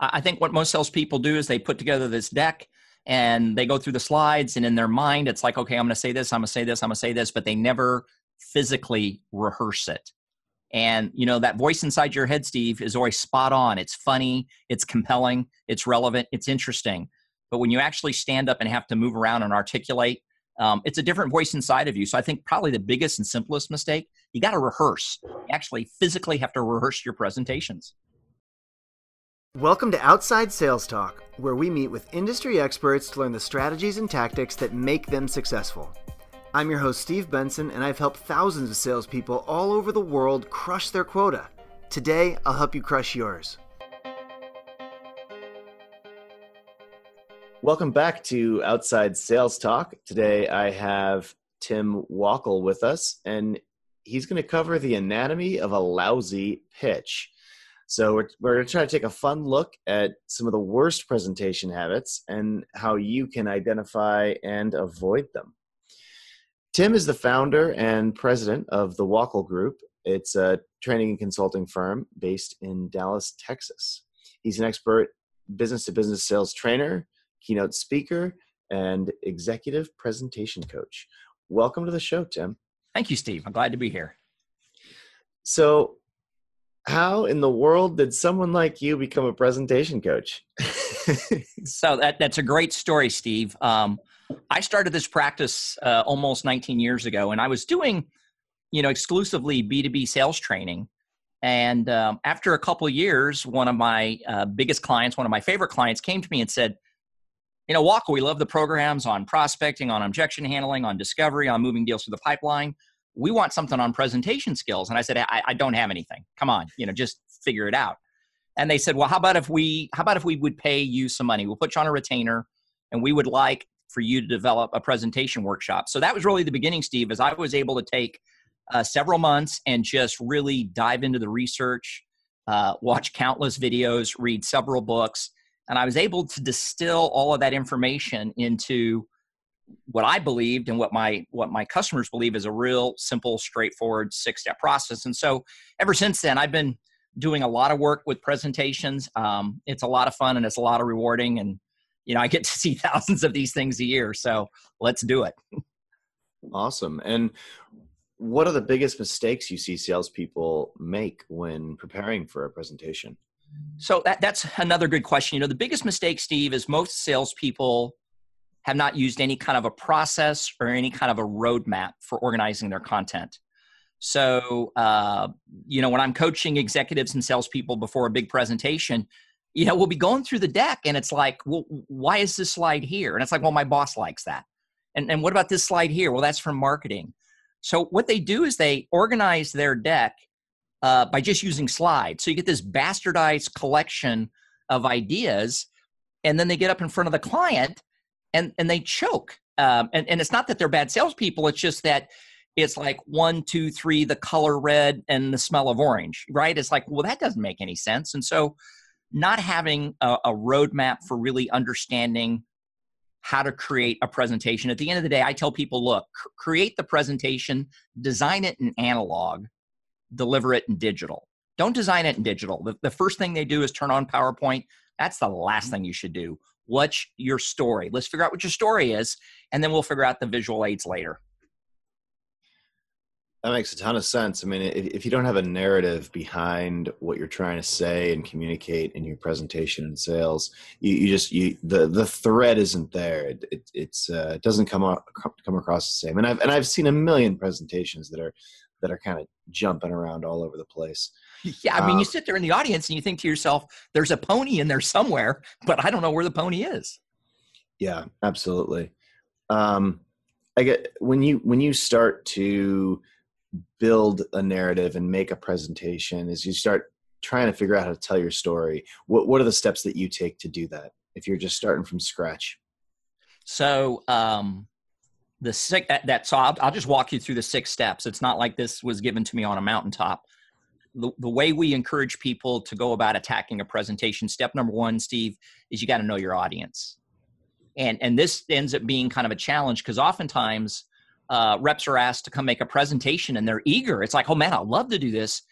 I think what most salespeople do is they put together this deck and they go through the slides, and in their mind, it's like, okay, I'm going to say this, I'm going to say this, I'm going to say this, but they never physically rehearse it. And you know that voice inside your head, Steve, is always spot on. It's funny, it's compelling, it's relevant, it's interesting. But when you actually stand up and have to move around and articulate, um, it's a different voice inside of you. So I think probably the biggest and simplest mistake, you got to rehearse. You actually physically have to rehearse your presentations. Welcome to Outside Sales Talk, where we meet with industry experts to learn the strategies and tactics that make them successful. I'm your host, Steve Benson, and I've helped thousands of salespeople all over the world crush their quota. Today, I'll help you crush yours. Welcome back to Outside Sales Talk. Today, I have Tim Wackel with us, and he's going to cover the anatomy of a lousy pitch. So, we're, we're going to try to take a fun look at some of the worst presentation habits and how you can identify and avoid them. Tim is the founder and president of the Wackel Group. It's a training and consulting firm based in Dallas, Texas. He's an expert business to business sales trainer, keynote speaker, and executive presentation coach. Welcome to the show, Tim. Thank you, Steve. I'm glad to be here. So, how in the world did someone like you become a presentation coach? so that that's a great story, Steve. Um, I started this practice uh, almost 19 years ago, and I was doing, you know, exclusively B2B sales training. And um, after a couple years, one of my uh, biggest clients, one of my favorite clients, came to me and said, "You know, Wackel, we love the programs on prospecting, on objection handling, on discovery, on moving deals through the pipeline. We want something on presentation skills." And I said, I, I don't have anything. Come on, you know, just figure it out." And they said, "Well, how about if we, how about if we would pay you some money? We'll put you on a retainer." and we would like for you to develop a presentation workshop. So that was really the beginning, Steve, as I was able to take uh, several months and just really dive into the research, uh, watch countless videos, read several books, and I was able to distill all of that information into what I believed and what my what my customers believe is a real simple, straightforward six step process. And so ever since then, I've been doing a lot of work with presentations. Um, it's a lot of fun and it's a lot of rewarding and you know, I get to see thousands of these things a year. So let's do it. Awesome. And what are the biggest mistakes you see salespeople make when preparing for a presentation? So that, that's another good question. You know, the biggest mistake, Steve, is most salespeople have not used any kind of a process or any kind of a roadmap for organizing their content. So, uh, you know, when I'm coaching executives and salespeople before a big presentation, you know, we'll be going through the deck and it's like, well, why is this slide here? And it's like, well, my boss likes that. And, and what about this slide here? Well, that's from marketing. So what they do is they organize their deck uh, by just using slides. So you get this bastardized collection of ideas, and then they get up in front of the client and, and they choke. Um, and, and it's not that they're bad salespeople, it's just that it's like one, two, three, the color red and the smell of orange, right? It's like, well, that doesn't make any sense. And so not having a, a roadmap for really understanding how to create a presentation. At the end of the day, I tell people look, create the presentation, design it in analog, deliver it in digital. Don't design it in digital. The, the first thing they do is turn on PowerPoint. That's the last thing you should do. What's your story? Let's figure out what your story is, and then we'll figure out the visual aids later. That makes a ton of sense. I mean, if, if, you don't have a narrative behind what you're trying to say and communicate in your presentation and sales, you, you just you the the thread isn't there. It, it it's uh, it doesn't come out, come across the same. And I've and I've seen a million presentations that are that are kind of jumping around all over the place. Yeah, I mean, um, you sit there in the audience and you think to yourself, "There's a pony in there somewhere, but I don't know where the pony is." Yeah, absolutely. Um, I get when you when you start to build a narrative and make a presentation is you start trying to figure out how to tell your story what, what are the steps that you take to do that if you're just starting from scratch so um the six that so I'll, I'll just walk you through the six steps it's not like this was given to me on a mountaintop the, the way we encourage people to go about attacking a presentation step number one steve is you got to know your audience and and this ends up being kind of a challenge because oftentimes uh, reps are asked to come make a presentation and they're eager. It's like, oh man, I'd love to do this.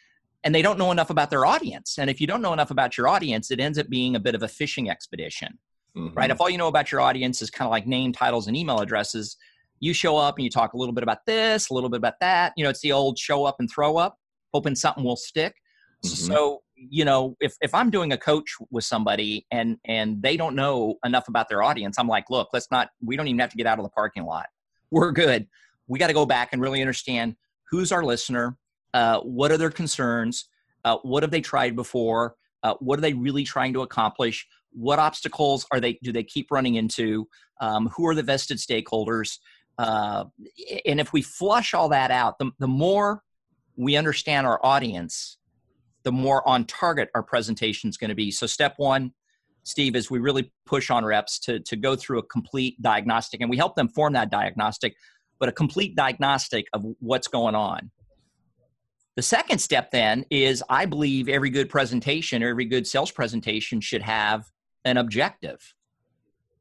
and they don't know enough about their audience. And if you don't know enough about your audience, it ends up being a bit of a fishing expedition, mm-hmm. right? If all you know about your audience is kind of like name, titles, and email addresses, you show up and you talk a little bit about this, a little bit about that. You know, it's the old show up and throw up, hoping something will stick. Mm-hmm. So, you know, if, if I'm doing a coach with somebody and and they don't know enough about their audience, I'm like, look, let's not. We don't even have to get out of the parking lot. We're good. We got to go back and really understand who's our listener, uh, what are their concerns, uh, what have they tried before, uh, what are they really trying to accomplish, what obstacles are they do they keep running into, um, who are the vested stakeholders, uh, and if we flush all that out, the, the more we understand our audience, the more on target our presentation is going to be. So, step one, Steve, is we really push on reps to, to go through a complete diagnostic, and we help them form that diagnostic, but a complete diagnostic of what's going on. The second step then is I believe every good presentation, or every good sales presentation should have an objective.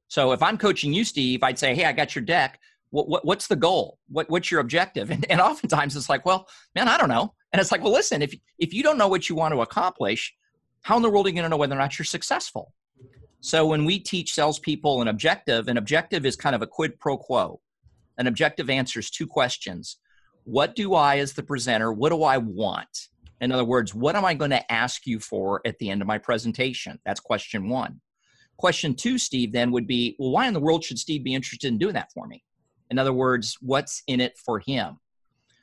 So if I'm coaching you, Steve, I'd say, hey, I got your deck. What, what, what's the goal? What, what's your objective? And, and oftentimes it's like, well, man, I don't know. And it's like, well, listen, if, if you don't know what you want to accomplish, how in the world are you going to know whether or not you're successful? So when we teach salespeople an objective, an objective is kind of a quid pro quo. An objective answers two questions. What do I, as the presenter, what do I want? In other words, what am I going to ask you for at the end of my presentation? That's question one. Question two, Steve, then would be, well, why in the world should Steve be interested in doing that for me? In other words, what's in it for him?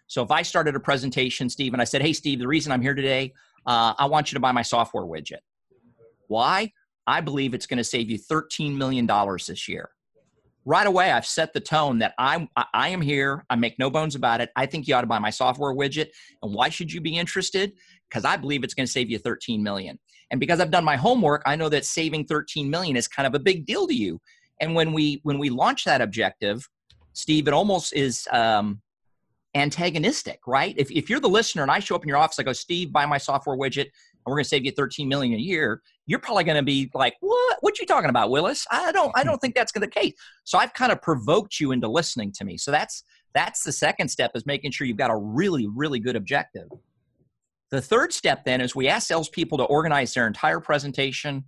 So if I started a presentation, Steve, and I said, hey, Steve, the reason I'm here today, uh, I want you to buy my software widget. Why? I believe it's going to save you $13 million this year. Right away, I've set the tone that I'm, I am here. I make no bones about it. I think you ought to buy my software widget. And why should you be interested? Because I believe it's going to save you 13 million. And because I've done my homework, I know that saving 13 million is kind of a big deal to you. And when we when we launch that objective, Steve, it almost is um, antagonistic, right? If, if you're the listener and I show up in your office, I go, Steve, buy my software widget, and we're going to save you 13 million a year. You're probably going to be like, what? What you talking about, Willis? I don't, I don't think that's gonna the case. So I've kind of provoked you into listening to me. So that's that's the second step is making sure you've got a really, really good objective. The third step then is we ask salespeople to organize their entire presentation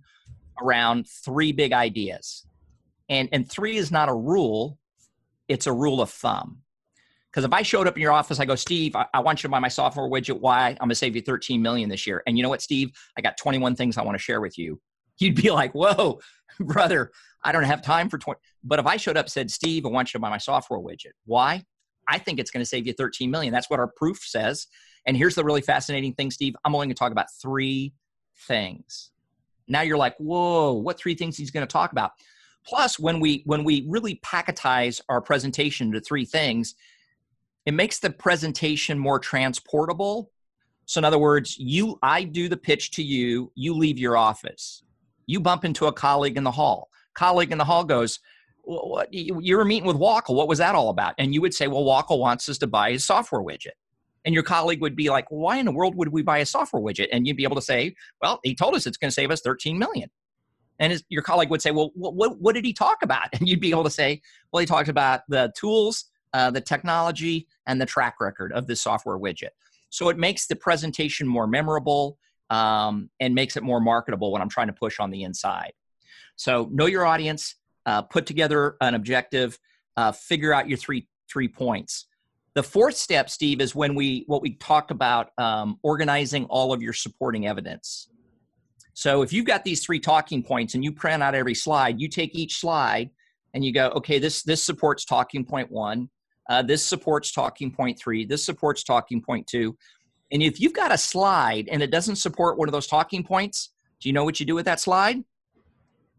around three big ideas. And, and three is not a rule, it's a rule of thumb. Because if I showed up in your office, I go, Steve, I, I, want you to buy my software widget. Why? I'm gonna save you 13 million this year. And you know what, Steve? I got 21 things I want to share with you. You'd be like, whoa, brother, I don't have time for 20. But if I showed up said, Steve, I want you to buy my software widget. Why? I think it's going to save you 13 million. That's what our proof says. And here's the really fascinating thing, Steve. I'm only going to talk about three things. Now you're like, whoa, what three things he's going to talk about? Plus, when we when we really packetize our presentation to three things, it makes the presentation more transportable. So in other words, you I do the pitch to you, you leave your office. You bump into a colleague in the hall. Colleague in the hall goes, what, you were meeting with Wackel. What was that all about? And you would say, well, Wackel wants us to buy his software widget. And your colleague would be like, why in the world would we buy a software widget? And you'd be able to say, well, he told us it's going to save us 13 million. And his, your colleague would say, well, what, what did he talk about? And you'd be able to say, well, he talked about the tools, uh, the technology, and the track record of this software widget. So it makes the presentation more memorable um, and makes it more marketable when I'm trying to push on the inside. So know your audience, uh, put together an objective, uh, figure out your three three points. The fourth step, Steve, is when we what we talked about um, organizing all of your supporting evidence. So if you've got these three talking points and you print out every slide, you take each slide and you go, okay, this this supports talking point one, uh, this supports talking point three, this supports talking point two, and if you've got a slide and it doesn't support one of those talking points, do you know what you do with that slide?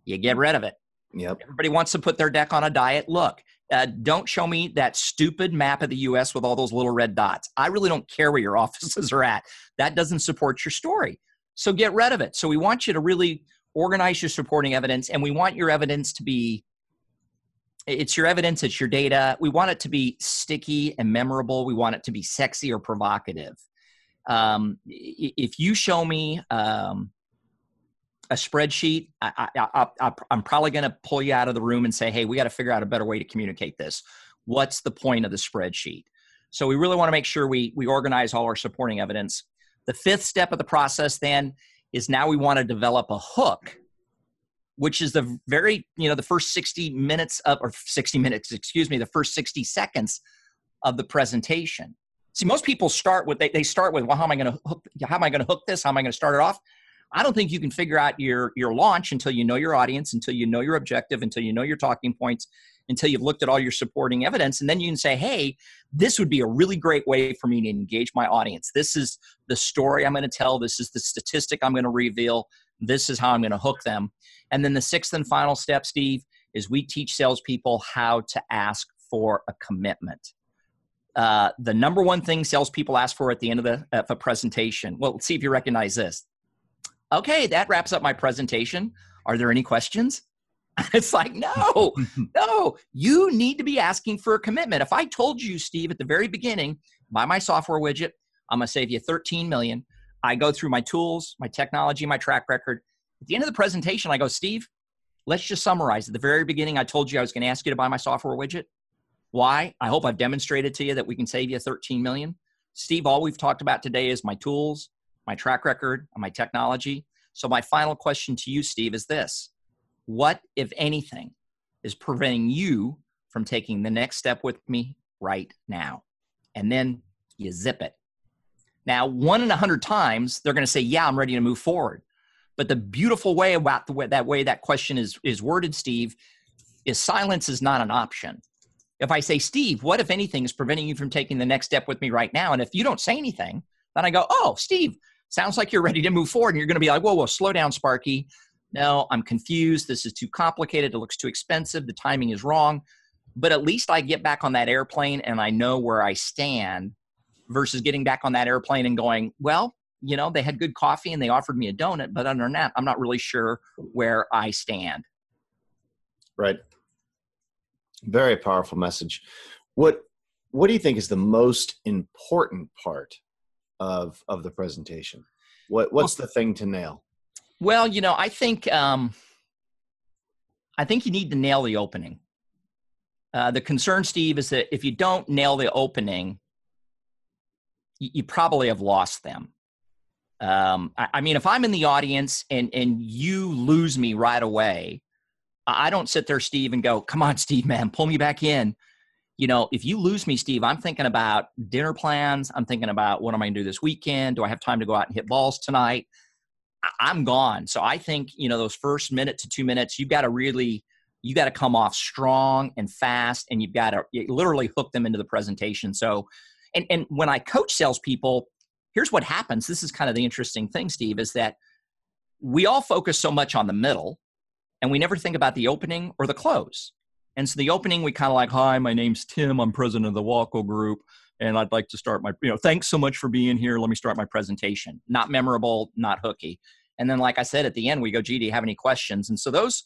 You get rid of it. Yep. Everybody wants to put their deck on a diet. Look, uh, don't show me that stupid map of the U.S. with all those little red dots. I really don't care where your offices are at. That doesn't support your story. So get rid of it. So we want you to really organize your supporting evidence, and we want your evidence to be it's your evidence, it's your data. We want it to be sticky and memorable. We want it to be sexy or provocative. Um, if you show me um, a spreadsheet, I, am probably going to pull you out of the room and say, hey, we got to figure out a better way to communicate this. What's the point of the spreadsheet? So we really want to make sure we, we organize all our supporting evidence. The fifth step of the process then is now we want to develop a hook, which is the very, you know, the first 60 minutes of, or 60 minutes, excuse me, the first 60 seconds of the presentation. See, most people start with, they, they start with, well, how am I going to hook, how am I going to hook this? How am I going to start it off? I don't think you can figure out your your launch until you know your audience, until you know your objective, until you know your talking points, until you've looked at all your supporting evidence, and then you can say, "Hey, this would be a really great way for me to engage my audience. This is the story I'm going to tell. This is the statistic I'm going to reveal. This is how I'm going to hook them." And then the sixth and final step, Steve, is we teach salespeople how to ask for a commitment. Uh, the number one thing salespeople ask for at the end of the of a presentation. Well, let's see if you recognize this okay, that wraps up my presentation. Are there any questions? It's like, no, no, you need to be asking for a commitment. If I told you, Steve, at the very beginning, buy my software widget, I'm gonna save you 13 million. I go through my tools, my technology, my track record. At the end of the presentation, I go, Steve, let's just summarize. At the very beginning, I told you I was gonna ask you to buy my software widget. Why? I hope I've demonstrated to you that we can save you 13 million. Steve, all we've talked about today is my tools, my track record, my technology. So, my final question to you, Steve, is this What, if anything, is preventing you from taking the next step with me right now? And then you zip it. Now, one in a hundred times, they're going to say, Yeah, I'm ready to move forward. But the beautiful way about the way that way that question is, is worded, Steve, is silence is not an option. If I say, Steve, what, if anything, is preventing you from taking the next step with me right now? And if you don't say anything, then I go, Oh, Steve, sounds like you're ready to move forward and you're going to be like whoa whoa slow down sparky no i'm confused. This is too complicated. It looks too expensive. The timing is wrong. But at least i get back on that airplane and i know where i stand versus getting back on that airplane and going well you know they had good coffee and they offered me a donut but other than that i'm not really sure where i stand. Right. Very powerful message. What what do you think is the most important part of of the presentation? What what's the thing to nail? Well, you know, I think um, I think you need to nail the opening. Uh, the concern, Steve, is that if you don't nail the opening, you, you probably have lost them. Um, I, I, mean, if I'm in the audience and and you lose me right away, I don't sit there, Steve, and go, "Come on, Steve, man, pull me back in." you know, if you lose me, Steve, I'm thinking about dinner plans. I'm thinking about what am I going to do this weekend? Do I have time to go out and hit balls tonight? I'm gone. So I think, you know, those first minute to two minutes, you've got to really, you got to come off strong and fast and you've got to literally hook them into the presentation. So, and, and when I coach salespeople, here's what happens. This is kind of the interesting thing, Steve, is that we all focus so much on the middle and we never think about the opening or the close. And so the opening, we kind of like, hi, my name's Tim. I'm president of the Wackel Group. And I'd like to start my, you know, thanks so much for being here. Let me start my presentation. Not memorable, not hooky. And then, like I said, at the end, we go, gee, do you have any questions? And so those,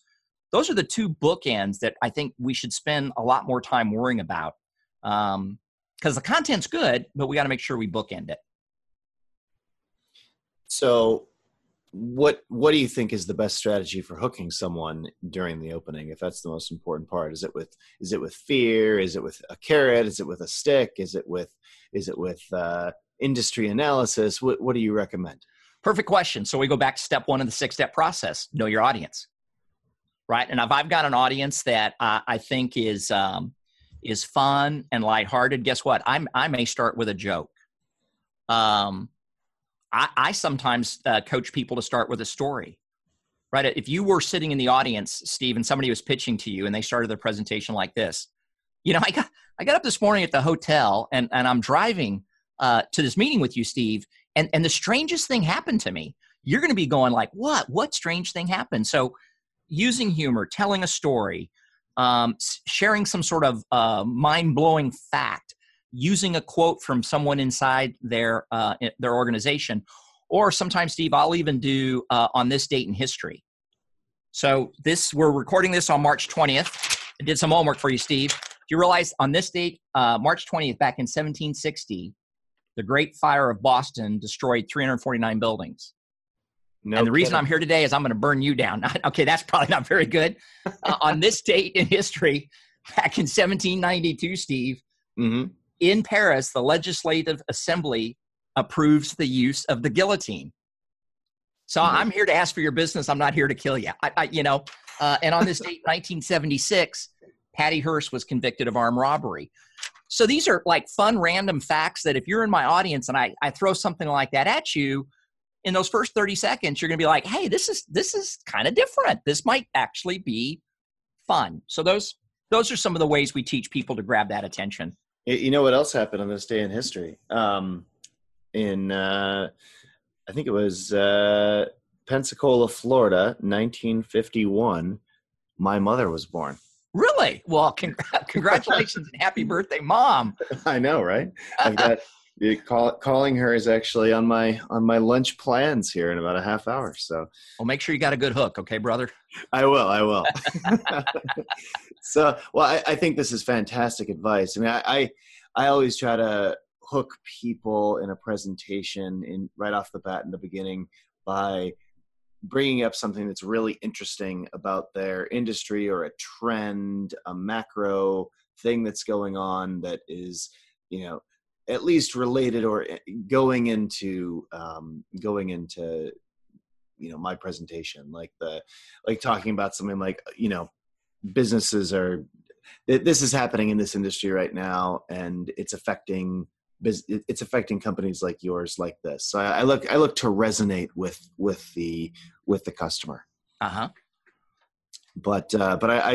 those are the two bookends that I think we should spend a lot more time worrying about. Um, because the content's good, but we got to make sure we bookend it. So what what do you think is the best strategy for hooking someone during the opening if that's the most important part? Is it with is it with fear? Is it with a carrot? Is it with a stick? Is it with is it with uh, industry analysis? What, what do you recommend? Perfect question. So we go back to step one of the six step process. Know your audience right? And if i've got an audience that uh, i think is um, is fun and lighthearted guess what? I'm, i may start with a joke. Um, I, I sometimes uh, coach people to start with a story, right? If you were sitting in the audience, Steve, and somebody was pitching to you and they started their presentation like this, you know, I got, I got up this morning at the hotel and, and I'm driving uh, to this meeting with you, Steve, and, and the strangest thing happened to me. You're going to be going like, what? What strange thing happened? So using humor, telling a story, um, sharing some sort of uh, mind-blowing fact using a quote from someone inside their uh, their organization or sometimes steve i'll even do uh, on this date in history. So this we're recording this on march 20th i did some homework for you steve. Do you realize on this date uh, march 20th back in 1760 the great fire of boston destroyed 349 buildings? No and the kidding. reason i'm here today is i'm going to burn you down. Okay that's probably not very good. Uh, on this date in history back in 1792 steve mm-hmm in Paris, the Legislative Assembly approves the use of the guillotine. So mm-hmm. I'm here to ask for your business. I'm not here to kill you. I, I you know, uh, and on this date, 1976, Patty Hearst was convicted of armed robbery. So these are like fun, random facts that if you're in my audience and I, I throw something like that at you, in those first 30 seconds, you're going to be like, hey, this is this is kind of different. This might actually be fun. So those those are some of the ways we teach people to grab that attention. You know what else happened on this day in history? Um, in uh, I think it was uh, Pensacola, Florida, 1951. My mother was born. Really? Well, congratulations and happy birthday, mom. I know, right? I've got call, calling her is actually on my on my lunch plans here in about a half hour. So, well, make sure you got a good hook, okay, brother. I will. I will. so, well, I, I, think this is fantastic advice. I mean, I, I I always try to hook people in a presentation in right off the bat in the beginning by bringing up something that's really interesting about their industry or a trend, a macro thing that's going on that is, you know, at least related or eh, going into um, going into you know my presentation like the like talking about something like you know businesses are this is happening in this industry right now and it's affecting it's affecting companies like yours like this. So i look i look to resonate with with the with the customer. Uh-huh but uh but i i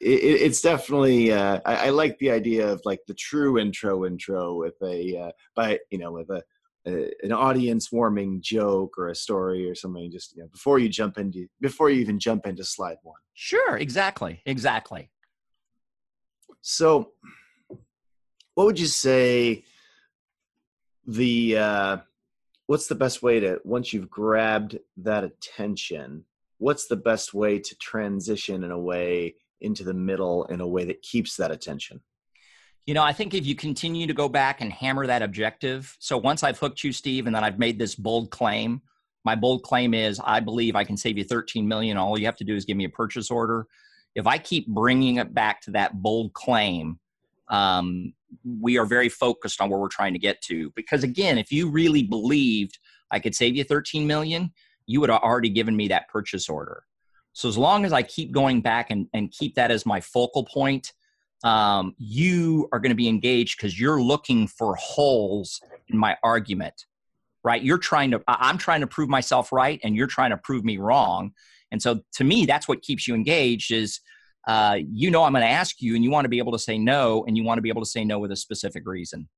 it, it's definitely uh I, I, like the idea of like the true intro intro with a uh by you know with a, a an audience warming joke or a story or something just you know before you jump into before you even jump into slide one. Sure exactly exactly. So what would you say the uh, what's the best way to once you've grabbed that attention what's the best way to transition in a way into the middle in a way that keeps that attention you know i think if you continue to go back and hammer that objective so once i've hooked you steve and then i've made this bold claim my bold claim is i believe i can save you 13 million all you have to do is give me a purchase order if i keep bringing it back to that bold claim um, we are very focused on where we're trying to get to. Because again, if you really believed I could save you 13 million, you would have already given me that purchase order. So as long as I keep going back and, and keep that as my focal point, um, you are going to be engaged because you're looking for holes in my argument, right? You're trying to, I'm trying to prove myself right, and you're trying to prove me wrong. And so to me, that's what keeps you engaged is uh, you know I'm going to ask you, and you want to be able to say no, and you want to be able to say no with a specific reason.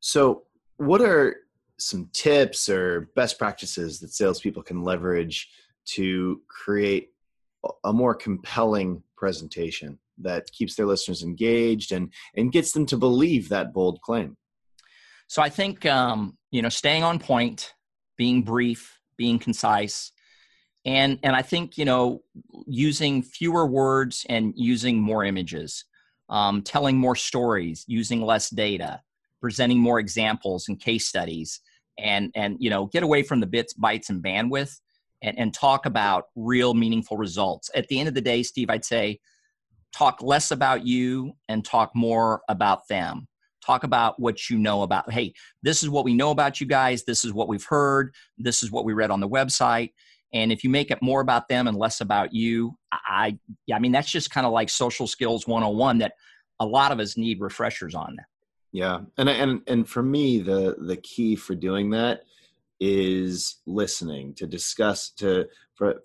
So, what are some tips or best practices that salespeople can leverage to create a more compelling presentation that keeps their listeners engaged and and gets them to believe that bold claim? So, I think um, you know, staying on point, being brief, being concise, and and i think you know using fewer words and using more images um, telling more stories using less data presenting more examples and case studies and and you know get away from the bits bytes and bandwidth and, and talk about real meaningful results. At the end of the day steve i'd say talk less about you and talk more about them. Talk about what you know about hey this is what we know about you guys. This is what we've heard. This is what we read on the website. And if you make it more about them and less about you, I, I mean, that's just kind of like social skills 101 that a lot of us need refreshers on. Yeah. And, and, and for me, the, the key for doing that is listening to discuss to,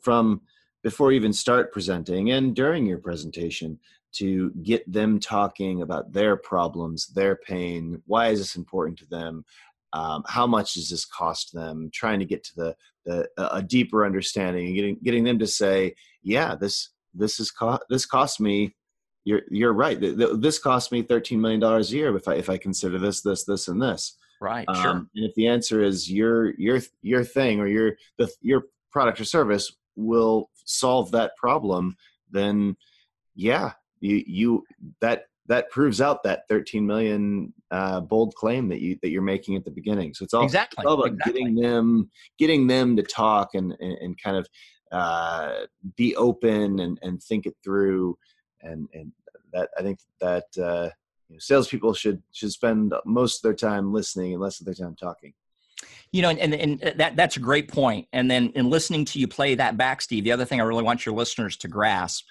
from before you even start presenting and during your presentation to get them talking about their problems, their pain. Why is this important to them? um, how much does this cost them trying to get to the, the a deeper understanding and getting getting them to say yeah this this is co- this cost me you're you're right this cost me 13 million dollars a year if i if i consider this this this and this right um, sure and if the answer is your your your thing or your the your product or service will solve that problem then yeah you you that that proves out that 13 million uh, bold claim that you that you're making at the beginning. So it's all, exactly, it's all about exactly. getting them getting them to talk and and, and kind of uh, be open and, and think it through. And and that I think that uh, you know, salespeople should should spend most of their time listening and less of their time talking. You know, and, and, and that that's a great point. And then in listening to you play that back, Steve, the other thing I really want your listeners to grasp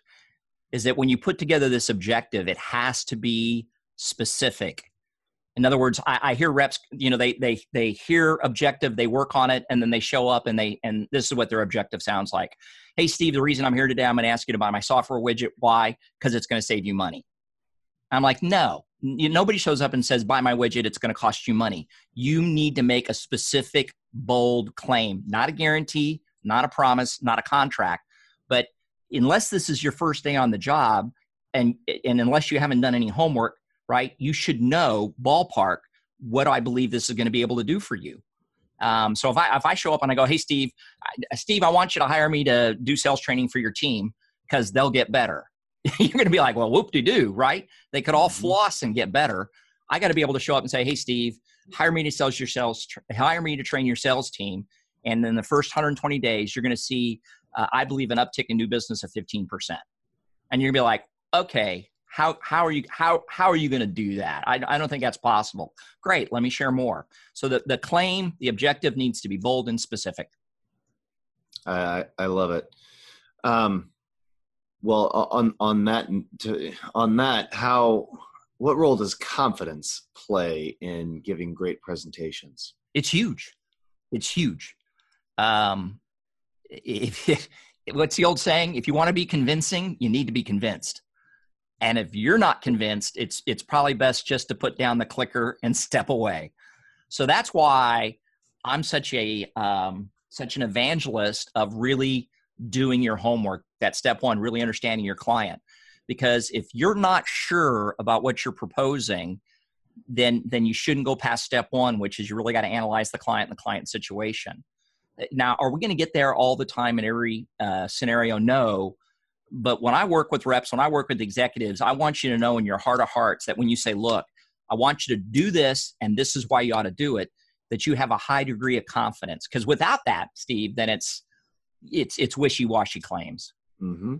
is that when you put together this objective, it has to be specific. In other words, I, I, hear reps, you know, they they they hear objective, they work on it, and then they show up and they and this is what their objective sounds like. Hey, Steve, the reason I'm here today, I'm going to ask you to buy my software widget. Why? Because it's going to save you money. I'm like, no, nobody shows up and says, buy my widget, it's going to cost you money. You need to make a specific, bold claim, not a guarantee, not a promise, not a contract. But unless this is your first day on the job, and, and unless you haven't done any homework, right, you should know ballpark what I believe this is going to be able to do for you. Um, so if I if I show up and I go, hey Steve, Steve, I want you to hire me to do sales training for your team because they'll get better. you're going to be like, well, whoop de doo, right? They could all mm-hmm. floss and get better. I got to be able to show up and say, hey, Steve, hire me to sell your sales, hire me to train your sales team. And in the first 120 days, you're going to see, uh, I believe, an uptick in new business of 15%. And you're going to be like, okay, how, how are you, how, how are you going to do that? I, I don't think that's possible. Great. Let me share more. So the, the claim, the objective needs to be bold and specific. I, I love it. Um, well on on that to, on that how what role does confidence play in giving great presentations it's huge it's huge um if, if, what's the old saying if you want to be convincing you need to be convinced and if you're not convinced it's it's probably best just to put down the clicker and step away. So that's why i'm such a um such an evangelist of really doing your homework that step one really understanding your client. Because if you're not sure about what you're proposing then then you shouldn't go past step one which is you really got to analyze the client and the client situation. Now are we going to get there all the time in every uh, scenario? No but when i work with reps when i work with executives i want you to know in your heart of hearts that when you say look i want you to do this and this is why you ought to do it that you have a high degree of confidence. Because without that steve then it's it's it's wishy-washy claims. Mm-hmm.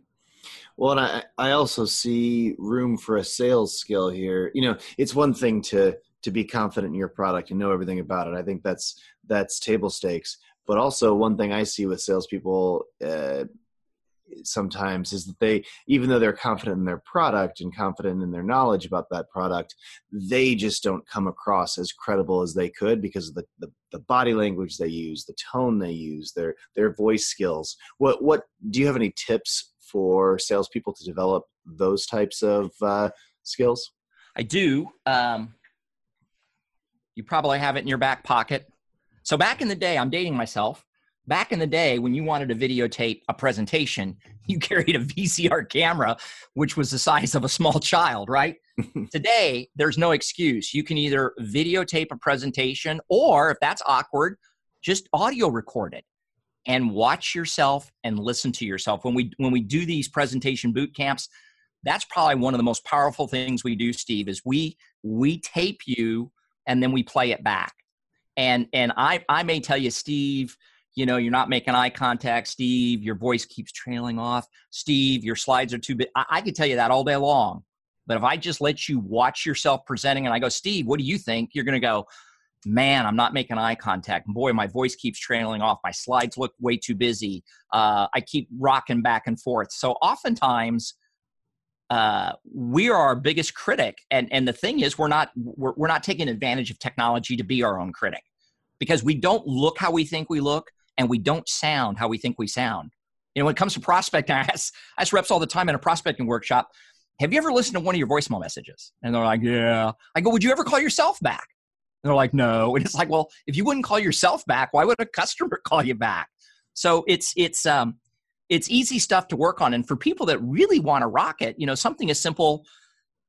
well and I, I also see room for a sales skill here. You know it's one thing to to be confident in your product and know everything about it. I think that's that's table stakes. But also one thing i see with salespeople uh, sometimes is that they even though they're confident in their product and confident in their knowledge about that product they just don't come across as credible as they could because of the, the, the body language they use the tone they use their their voice skills. What what do you have any tips for salespeople to develop those types of uh, skills? I do um, you probably have it in your back pocket. So back in the day i'm dating myself back in the day when you wanted to videotape a presentation you carried a vcr camera which was the size of a small child right? Today there's no excuse. You can either videotape a presentation or if that's awkward just audio record it and watch yourself and listen to yourself. When we when we do these presentation boot camps that's probably one of the most powerful things we do steve is we we tape you and then we play it back. And and i i may tell you steve you know, you're not making eye contact, Steve. Your voice keeps trailing off, Steve. Your slides are too big. I, I could tell you that all day long. But if I just let you watch yourself presenting and I go, Steve, what do you think? You're going to go, man, I'm not making eye contact. Boy, my voice keeps trailing off. My slides look way too busy. Uh, I keep rocking back and forth. So oftentimes, uh, we are our biggest critic, and and the thing is, we're not we're, we're not taking advantage of technology to be our own critic because we don't look how we think we look and we don't sound how we think we sound. You know, when it comes to prospecting, I ask, I ask reps all the time in a prospecting workshop, have you ever listened to one of your voicemail messages? And they're like, yeah. I go, would you ever call yourself back? And they're like, no. And it's like, well, if you wouldn't call yourself back, why would a customer call you back? So it's, it's, um, it's easy stuff to work on. And for people that really want to rock it, you know, something as simple,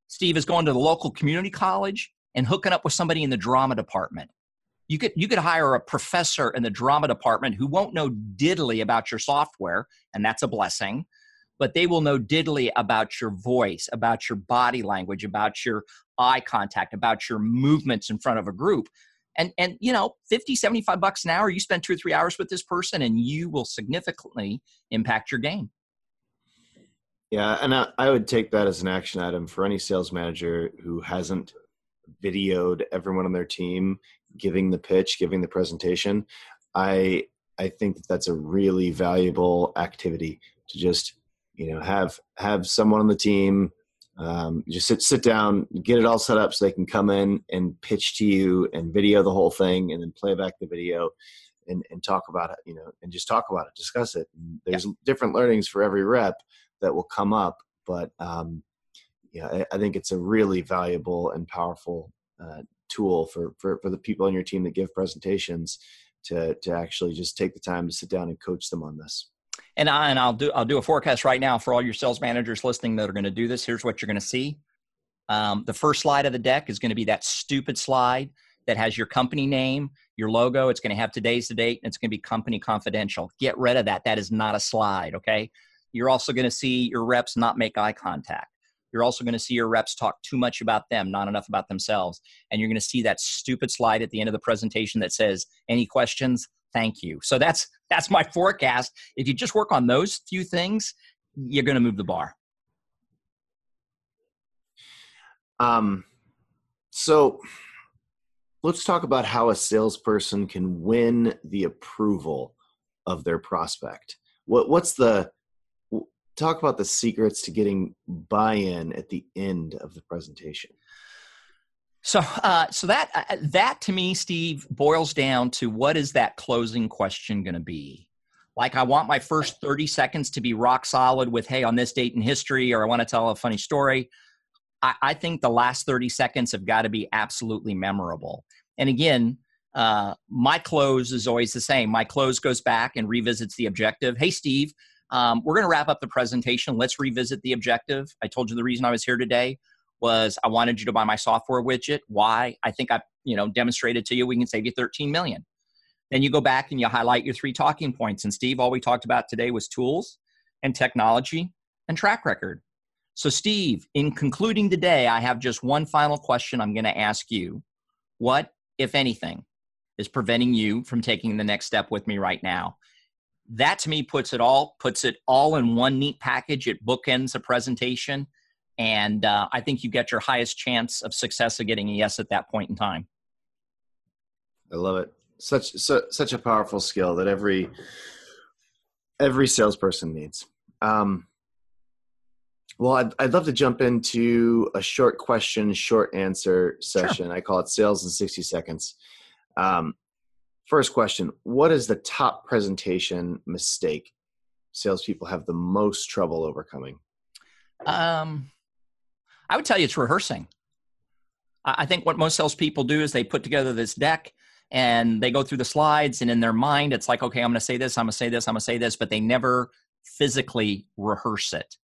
Steve, is going to the local community college and hooking up with somebody in the drama department you could you could hire a professor in the drama department who won't know diddly about your software and that's a blessing but they will know diddly about your voice about your body language about your eye contact about your movements in front of a group. And and you know 50 75 bucks an hour you spend two or three hours with this person and you will significantly impact your game. Yeah, and I, I would take that as an action item for any sales manager who hasn't videoed everyone on their team giving the pitch, giving the presentation. I I think that that's a really valuable activity to just you know have have someone on the team um, just sit sit down, get it all set up so they can come in and pitch to you and video the whole thing, and then play back the video and and talk about it. You know, and just talk about it, discuss it. And there's yeah. different learnings for every rep that will come up, but um, yeah, I, I think it's a really valuable and powerful uh, tool for, for for the people on your team that give presentations to to actually just take the time to sit down and coach them on this and I and I'll do I'll do a forecast right now for all your sales managers listening that are going to do this. Here's what you're going to see. Um, the first slide of the deck is going to be that stupid slide that has your company name, your logo. It's going to have today's the date, and it's going to be company confidential. Get rid of that. That is not a slide. Okay. You're also going to see your reps not make eye contact. You're also going to see your reps talk too much about them, not enough about themselves. And you're going to see that stupid slide at the end of the presentation that says, Any questions? Thank you. So that's that's my forecast. If you just work on those few things, you're going to move the bar. Um, so let's talk about how a salesperson can win the approval of their prospect. What what's the talk about the secrets to getting buy-in at the end of the presentation? So, uh, so that uh, that to me, Steve, boils down to what is that closing question going to be? Like, I want my first thirty seconds to be rock solid with, "Hey, on this date in history," or I want to tell a funny story. I, I think the last thirty seconds have got to be absolutely memorable. And again, uh, my close is always the same. My close goes back and revisits the objective. Hey, Steve, um, we're going to wrap up the presentation. Let's revisit the objective. I told you the reason I was here today was I wanted you to buy my software widget. Why? I think I, you know, demonstrated to you we can save you 13 million. Then you go back and you highlight your three talking points. And Steve, all we talked about today was tools and technology and track record. So, Steve, in concluding today, I have just one final question I'm going to ask you. What, if anything, is preventing you from taking the next step with me right now? That to me puts it all puts it all in one neat package. It bookends a presentation and uh, I think you get your highest chance of success of getting a yes at that point in time. I love it. Such so, such a powerful skill that every every salesperson needs. Um, well, I'd, I'd love to jump into a short question, short answer session. Sure. I call it sales in 60 seconds. Um, first question What is the top presentation mistake salespeople have the most trouble overcoming? Um, I would tell you it's rehearsing. I think what most salespeople do is they put together this deck and they go through the slides, and in their mind, it's like, okay, I'm going to say this, I'm going to say this, I'm going to say this, but they never physically rehearse it.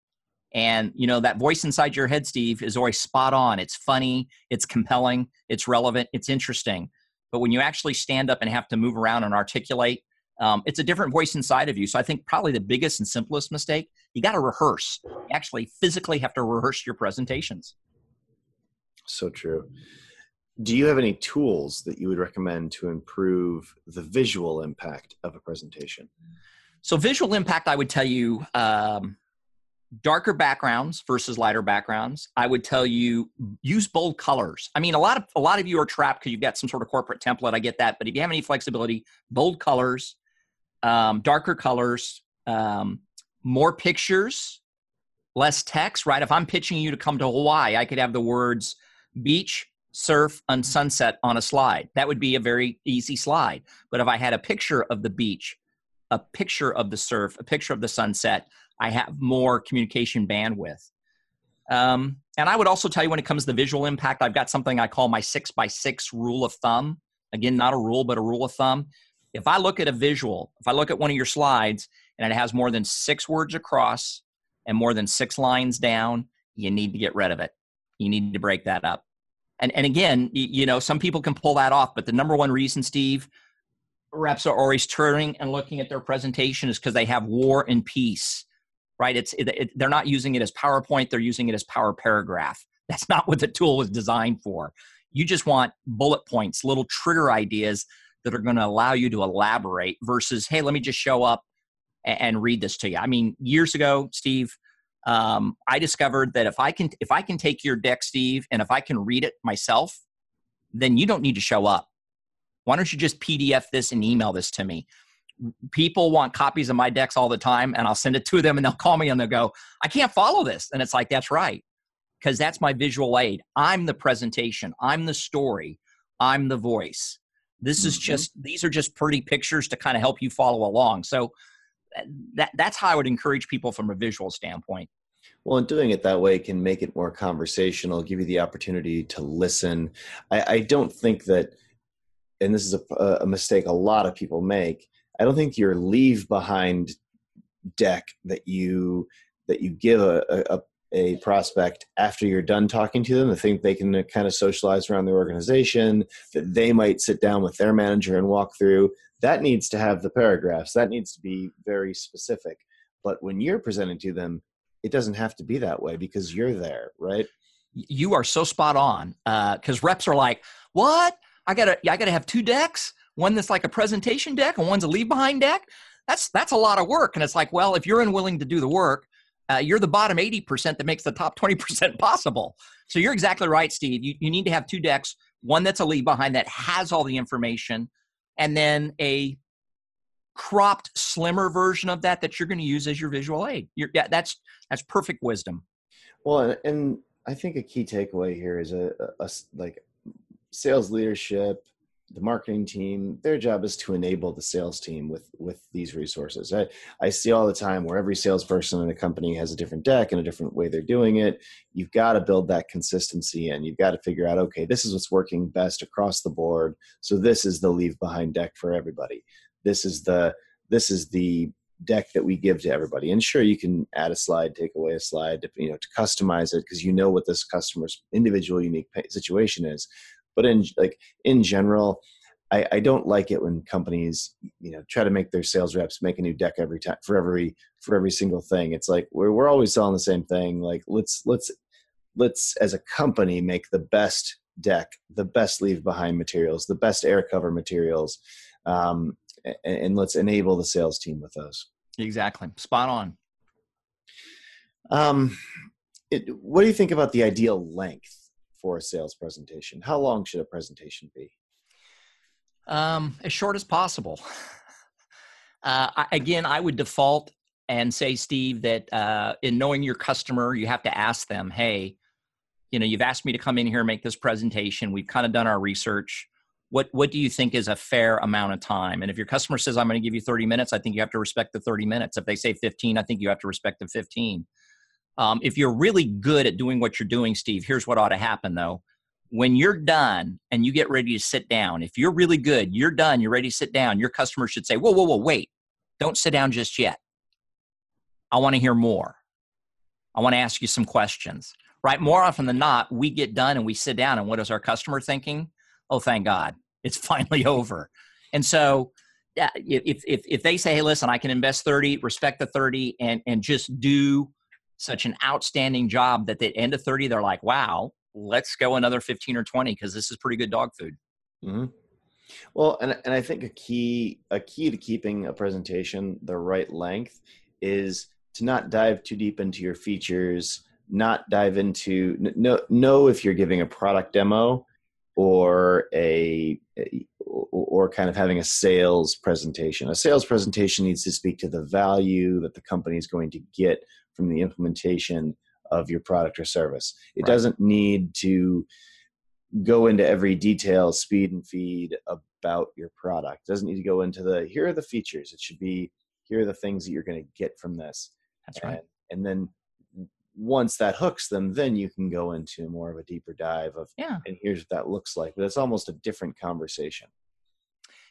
And you know that voice inside your head, Steve, is always spot on. It's funny, it's compelling, it's relevant, it's interesting. But when you actually stand up and have to move around and articulate, um, it's a different voice inside of you. So I think probably the biggest and simplest mistake, you got to rehearse. You actually physically have to rehearse your presentations. So true. Do you have any tools that you would recommend to improve the visual impact of a presentation? So visual impact, I would tell you, um, darker backgrounds versus lighter backgrounds i would tell you use bold colors i mean a lot of a lot of you are trapped because you've got some sort of corporate template i get that but if you have any flexibility bold colors um, darker colors, um, more pictures, less text, right? If I'm pitching you to come to Hawaii, I could have the words beach, surf, and sunset on a slide. That would be a very easy slide. But if I had a picture of the beach, a picture of the surf, a picture of the sunset, I have more communication bandwidth. Um, and I would also tell you when it comes to the visual impact, I've got something I call my six by six rule of thumb. Again, not a rule, but a rule of thumb. If I look at a visual, if I look at one of your slides and it has more than six words across and more than six lines down, you need to get rid of it. You need to break that up. And, and again, you know, some people can pull that off, but the number one reason, Steve, reps are always turning and looking at their presentation is because they have war and peace, right? It's it, it, they're not using it as PowerPoint; they're using it as power paragraph. That's not what the tool was designed for. You just want bullet points, little trigger ideas that are going to allow you to elaborate versus, hey, let me just show up and, and read this to you. I mean, years ago, Steve, um, I discovered that if I can if I can take your deck, Steve, and if I can read it myself, then you don't need to show up. Why don't you just PDF this and email this to me? People want copies of my decks all the time, and I'll send it to them, and they'll call me and they'll go, "I can't follow this," and it's like that's right, because that's my visual aid. I'm the presentation. I'm the story. I'm the voice. This is mm-hmm. just these are just pretty pictures to kind of help you follow along. So that that's how I would encourage people from a visual standpoint. Well, and doing it that way can make it more conversational, give you the opportunity to listen. I, I don't think that, and this is a, a, mistake a lot of people make. I don't think your leave behind deck that you that you give a, a, a prospect after you're done talking to them. I think they can kind of socialize around their organization. That they might sit down with their manager and walk through that needs to have the paragraphs that needs to be very specific but when you're presenting to them it doesn't have to be that way because you're there right you are so spot on because uh, reps are like what i gotta i gotta have two decks one that's like a presentation deck and one's a leave behind deck that's that's a lot of work. And it's like well if you're unwilling to do the work uh, you're the bottom 80% that makes the top 20% possible. So you're exactly right steve. You, you need to have two decks one that's a leave behind that has all the information and then a cropped slimmer version of that that you're going to use as your visual aid. You're, yeah, that's that's perfect wisdom. Well and, i think a key takeaway here is a, a, a like sales leadership the marketing team their job is to enable the sales team with with these resources. I i see all the time where every salesperson in a company has a different deck and a different way they're doing it. You've got to build that consistency and you've got to figure out okay this is what's working best across the board. So this is the leave behind deck for everybody. This is the this is the deck that we give to everybody. And sure you can add a slide take away a slide to, you know to customize it because you know what this customer's individual unique situation is but in like in general I, I, don't like it when companies you know try to make their sales reps make a new deck every time for every for every single thing. It's like we're, we're always selling the same thing. Like let's let's let's as a company make the best deck the best leave behind materials the best air cover materials um, and, and let's enable the sales team with those. Exactly. Spot on. Um, it, what do you think about the ideal length for a sales presentation? How long should a presentation be? Um, as short as possible. Uh, I, again, I would default and say, Steve, that uh, in knowing your customer, you have to ask them, hey, you know, you've asked me to come in here and make this presentation. We've kind of done our research. What what do you think is a fair amount of time? And if your customer says, I'm going to give you 30 minutes, I think you have to respect the 30 minutes. If they say 15, I think you have to respect the 15. Um, if you're really good at doing what you're doing, Steve, here's what ought to happen though. When you're done and you get ready to sit down, if you're really good, you're done, you're ready to sit down, your customer should say, Whoa, whoa, whoa, wait, don't sit down just yet. I want to hear more. I want to ask you some questions, right? More often than not, we get done and we sit down, and what is our customer thinking? Oh, thank God, it's finally over. And so, if, if, if they say, hey, listen, I can invest 30, respect the 30, and, and just do such an outstanding job that at the end of 30 they're like wow let's go another 15 or 20 because this is pretty good dog food mm-hmm. well and, and i think a key a key to keeping a presentation the right length is to not dive too deep into your features not dive into know, know if you're giving a product demo or a or kind of having a sales presentation a sales presentation needs to speak to the value that the company is going to get from the implementation of your product or service. It right. doesn't need to go into every detail, speed and feed about your product. It doesn't need to go into the here are the features. It should be here are the things that you're going to get from this. That's right. And, and then once that hooks them, then you can go into more of a deeper dive of yeah. and here's what that looks like. But it's almost a different conversation.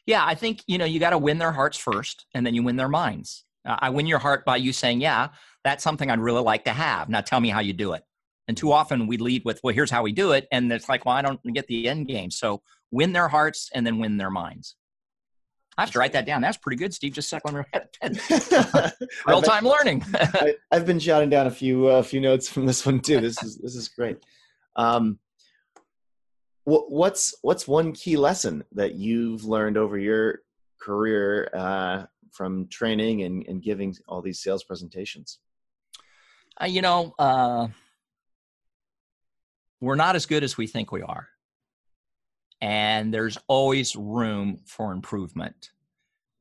Yeah, I think you know you got to win their hearts first, and then you win their minds. Uh, I win your heart by you saying, "Yeah, that's something I'd really like to have. Now tell me how you do it. And too often we lead with, well, here's how we do it. And it's like, well, I don't get the end game. So win their hearts and then win their minds. I have to write that down. That's pretty good, Steve. Just second real time learning. I, have been jotting down a few a uh, few notes from this one too. This is this is great. Um, what's what's one key lesson that you've learned over your career uh, from training and, and giving all these sales presentations? Uh, you know, uh, we're not as good as we think we are. And there's always room for improvement.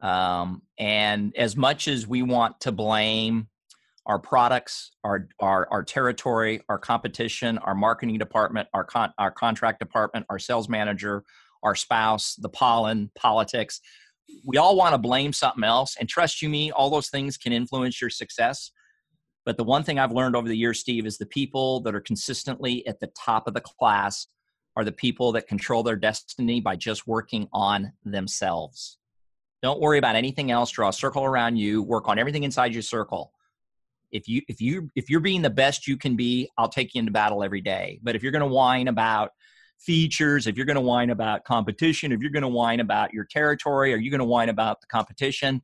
Um, and as much as we want to blame our products, our, our, our territory, our competition, our marketing department, our, con- our contract department, our sales manager, our spouse, the pollen, politics, we all want to blame something else. And trust you me, all those things can influence your success. But the one thing I've learned over the years, Steve, is the people that are consistently at the top of the class are the people that control their destiny by just working on themselves. Don't worry about anything else. Draw a circle around you. Work on everything inside your circle. If you if you if you're being the best you can be, I'll take you into battle every day. But if you're going to whine about features, if you're going to whine about competition, if you're going to whine about your territory, are you going to whine about the competition?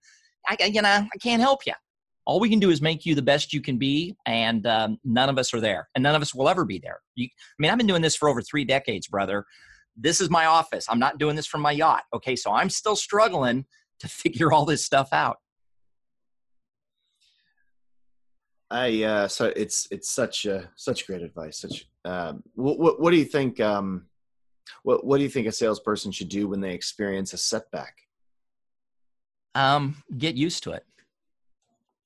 I, you know, I can't help you all we can do is make you the best you can be and um, none of us are there and none of us will ever be there. You, i mean i've been doing this for over three decades brother. This is my office. I'm not doing this from my yacht okay? So i'm still struggling to figure all this stuff out. I uh so it's it's such uh such great advice such um what what, what do you think um what what do you think a salesperson should do when they experience a setback um get used to it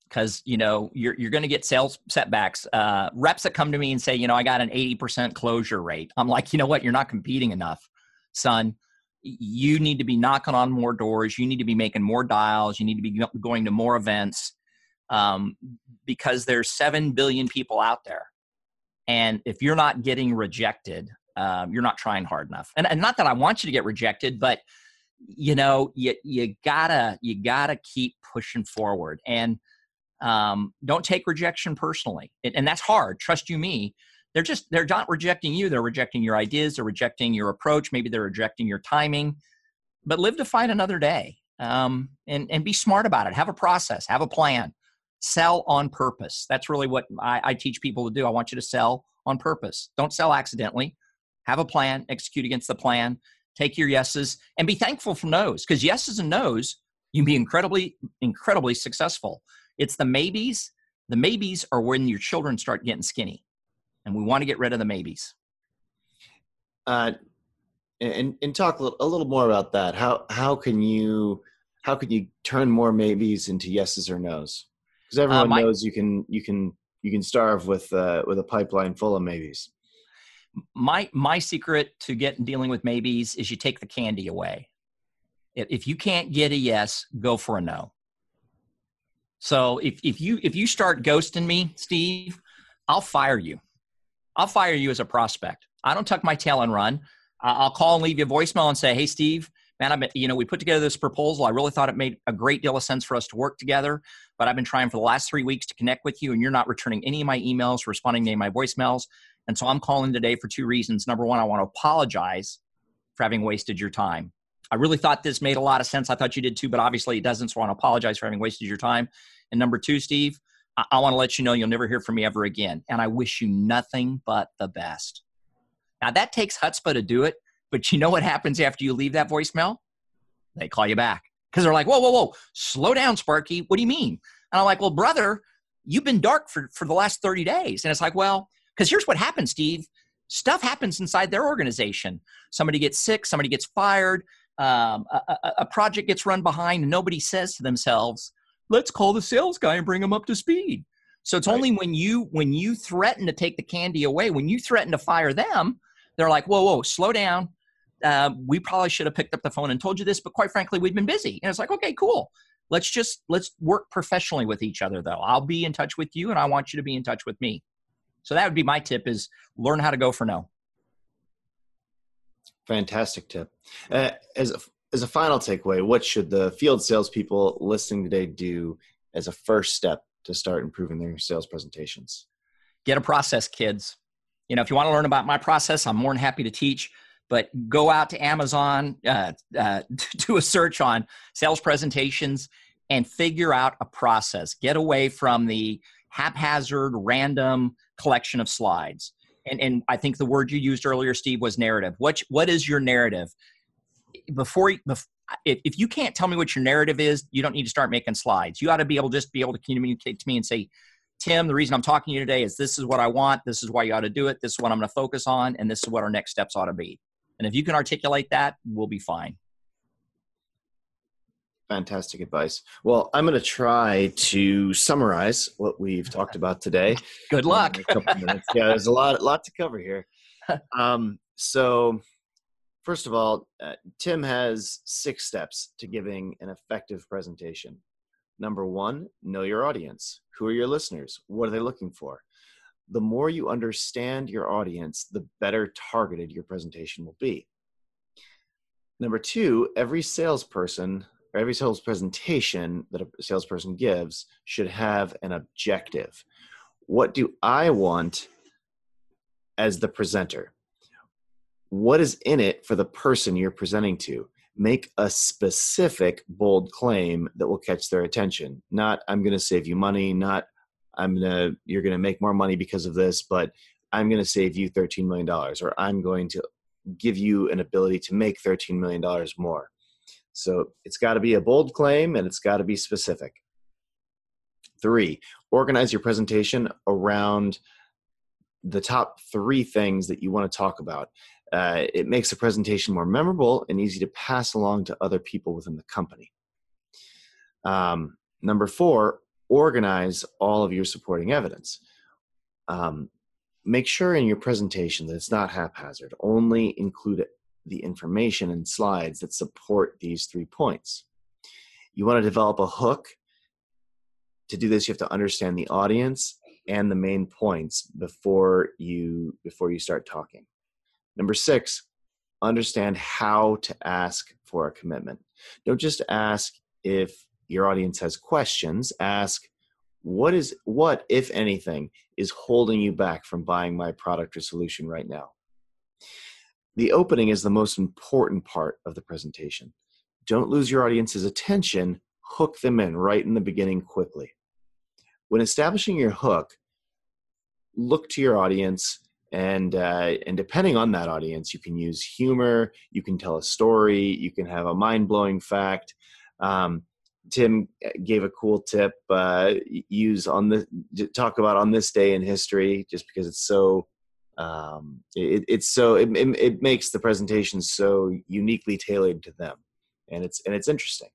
because you know you're you're going to get sales setbacks. Uh, reps that come to me and say, you know, I got an eighty percent closure rate. I'm like, you know what? You're not competing enough, son. You need to be knocking on more doors. You need to be making more dials. You need to be going to more events um, because there's seven billion people out there, and if you're not getting rejected, um, you're not trying hard enough. And, and not that I want you to get rejected, but you know, you you gotta you gotta keep pushing forward. And um, don't take rejection personally. And, and that's hard trust you me. They're just they're not rejecting you they're rejecting your ideas they're rejecting your approach maybe they're rejecting your timing. But live to fight another day um, and and be smart about it. Have a process have a plan sell on purpose that's really what I, I teach people to do i want you to sell on purpose don't sell accidentally have a plan execute against the plan take your yeses and be thankful for no's because yeses and no's you can be incredibly incredibly successful it's the maybes. The maybes are when your children start getting skinny, and we want to get rid of the maybes. Uh, and and talk a little, a little more about that. How how can you how can you turn more maybes into yeses or nos? Because everyone uh, my, knows you can you can you can starve with uh, with a pipeline full of maybes. My my secret to get dealing with maybes is you take the candy away. If you can't get a yes, go for a no. So if, if you if you start ghosting me, Steve, I'll fire you. I'll fire you as a prospect. I don't tuck my tail and run. I'll call and leave you a voicemail and say, "Hey, Steve, man, I've been, you know, we put together this proposal. I really thought it made a great deal of sense for us to work together, but I've been trying for the last three weeks to connect with you, and you're not returning any of my emails, responding to any of my voicemails. And so I'm calling today for two reasons. Number one, I want to apologize for having wasted your time. I really thought this made a lot of sense. I thought you did too, but obviously it doesn't. So I want to apologize for having wasted your time. And number two, Steve, I, I want to let you know you'll never hear from me ever again. And I wish you nothing but the best. Now that takes chutzpah to do it, but you know what happens after you leave that voicemail? They call you back because they're like, whoa, whoa, whoa, slow down, Sparky. What do you mean? And I'm like, well, brother, you've been dark for, for the last 30 days. And it's like, well, because here's what happens, Steve. Stuff happens inside their organization. Somebody gets sick, somebody gets fired, um, a, a, project gets run behind and nobody says to themselves let's call the sales guy and bring him up to speed so it's right. only when you when you threaten to take the candy away when you threaten to fire them they're like whoa whoa slow down uh, we probably should have picked up the phone and told you this but quite frankly we've been busy and it's like okay cool let's just let's work professionally with each other though i'll be in touch with you and i want you to be in touch with me so that would be my tip is learn how to go for no Fantastic tip. Uh, as a, as a final takeaway, what should the field salespeople listening today do as a first step to start improving their sales presentations? Get a process, kids. You know, if you want to learn about my process, I'm more than happy to teach. But go out to Amazon, uh, uh, do a search on sales presentations, and figure out a process. Get away from the haphazard, random collection of slides and, and I think the word you used earlier, Steve, was narrative. What what is your narrative? Before, if, if you can't tell me what your narrative is, you don't need to start making slides. You ought to be able to just be able to communicate to me and say, Tim, the reason I'm talking to you today is this is what I want. This is why you ought to do it. This is what I'm going to focus on. And this is what our next steps ought to be. And if you can articulate that, we'll be fine. Fantastic advice. Well, I'm going to try to summarize what we've talked about today. Good luck. yeah, there's a lot, a lot to cover here. Um, so, first of all, uh, Tim has six steps to giving an effective presentation. Number one, know your audience. Who are your listeners? What are they looking for? The more you understand your audience, the better targeted your presentation will be. Number two, every salesperson or every sales presentation that a salesperson gives should have an objective. What do I want as the presenter? What is in it for the person you're presenting to? make a specific bold claim that will catch their attention not i'm going to save you money not i'm to you're to make more money because of this but i'm to save you 13 million dollars or i'm going to give you an ability to make 13 million dollars more. So it's got to be a bold claim and it's got to be specific. Three organize your presentation around the top three things that you want to talk about. Uh, it makes the presentation more memorable and easy to pass along to other people within the company. Um, number four, organize all of your supporting evidence. Um, make sure in your presentation that it's not haphazard. Only include the information and slides that support these three points. You want to develop a hook. To do this, you have to understand the audience and the main points before you before you start talking. Number six, understand how to ask for a commitment. Don't just ask if your audience has questions, ask what is what if anything is holding you back from buying my product or solution right now. The opening is the most important part of the presentation. Don't lose your audience's attention, hook them in right in the beginning quickly. When establishing your hook, look to your audience and uh, and depending on that audience you can use humor you can tell a story you can have a mind-blowing fact um, tim uh, gave a cool tip uh, use on the talk about on this day in history just because it's so um, it, it's so it, it makes the presentation so uniquely tailored to them and it's and it's interesting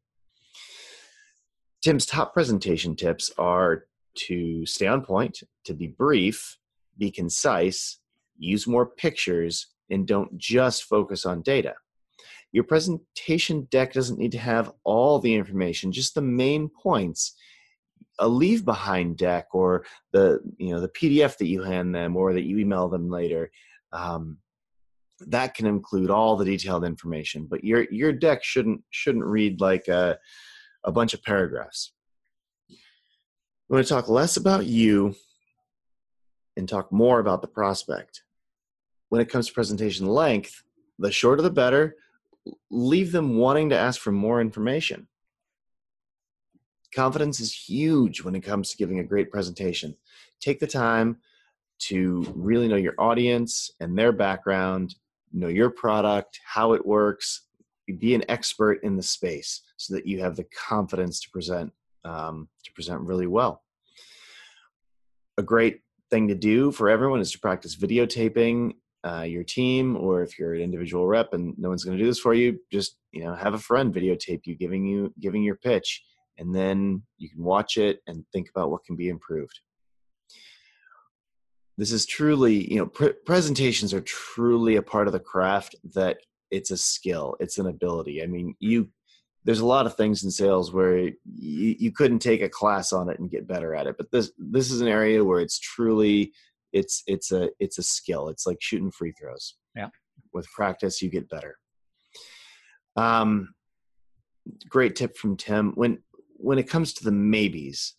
tim's top presentation tips are to stay on point to be brief be concise use more pictures, and don't just focus on data. Your presentation deck doesn't need to have all the information, just the main points. A leave behind deck or the you know the PDF that you hand them or that you email them later. Um, that can include all the detailed information, but your your deck shouldn't shouldn't read like a, a bunch of paragraphs. We want to talk less about you and talk more about the prospect. When it comes to presentation length, the shorter the better. Leave them wanting to ask for more information. Confidence is huge when it comes to giving a great presentation. Take the time to really know your audience and their background, know your product, how it works, be an expert in the space so that you have the confidence to present um, to present really well. A great thing to do for everyone is to practice videotaping uh, your team, or if you're an individual rep and no one's going to do this for you, just you know have a friend videotape you giving you giving your pitch, and then you can watch it and think about what can be improved. This is truly, you know, pre- presentations are truly a part of the craft that it's a skill, it's an ability. I mean, you there's a lot of things in sales where you, you couldn't take a class on it and get better at it but this this is an area where it's truly it's it's a it's a skill. It's like shooting free throws. Yeah. With practice you get better. Um great tip from tim. When when it comes to the maybes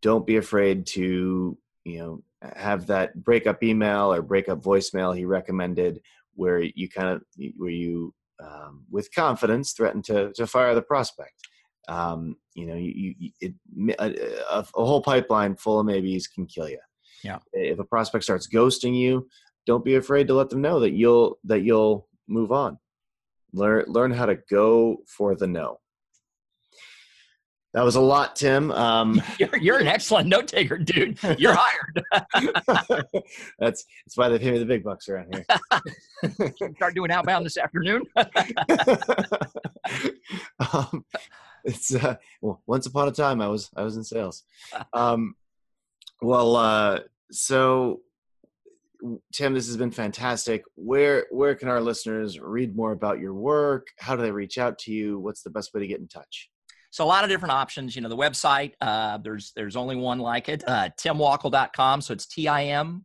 don't be afraid to you know have that breakup email or breakup voicemail he recommended where you kind of where you um, with confidence threaten to to fire the prospect. Um, you know, you, you it, a, a, whole pipeline full of maybes can kill you. Yeah. If a prospect starts ghosting you, don't be afraid to let them know that you'll that you'll move on. Learn learn how to go for the no. That was a lot, Tim. Um, you're, you're an excellent note taker, dude. You're hired. that's that's why they pay me the big bucks around here. Start doing outbound this afternoon. um, it's uh, well, once upon a time I was I was in sales. Um, well, uh, so Tim, this has been fantastic. Where where can our listeners read more about your work? How do they reach out to you? What's the best way to get in touch? So a lot of different options. You know, the website, uh, there's there's only one like it, uh, timwackel.com. So it's T-I-M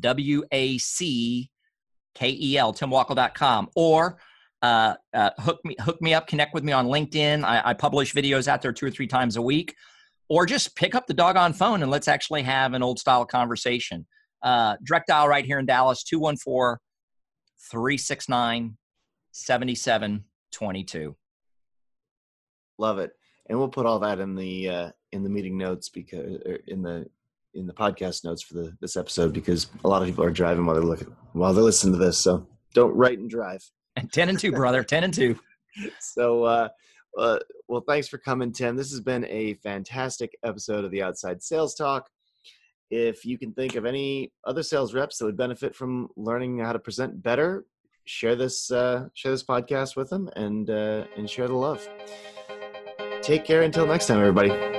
W-A-C-K-E-L, timwackel.com. Or uh, uh, hook me hook me up, connect with me on LinkedIn. I, I publish videos out there two or three times a week. Or just pick up the doggone phone and let's actually have an old style conversation. Uh, direct dial right here in Dallas, 214 369 7722. Love it, and we'll put all that in the uh, in the meeting notes because er, in the in the podcast notes for the this episode because a lot of people are driving while they're looking while they're listening to this. So don't write and drive. And ten and two, brother. ten and two. So, uh, uh, well, thanks for coming, Tim. This has been a fantastic episode of the Outside Sales Talk. If you can think of any other sales reps that would benefit from learning how to present better, share this uh, share this podcast with them and uh, and share the love. Take care until next time, everybody.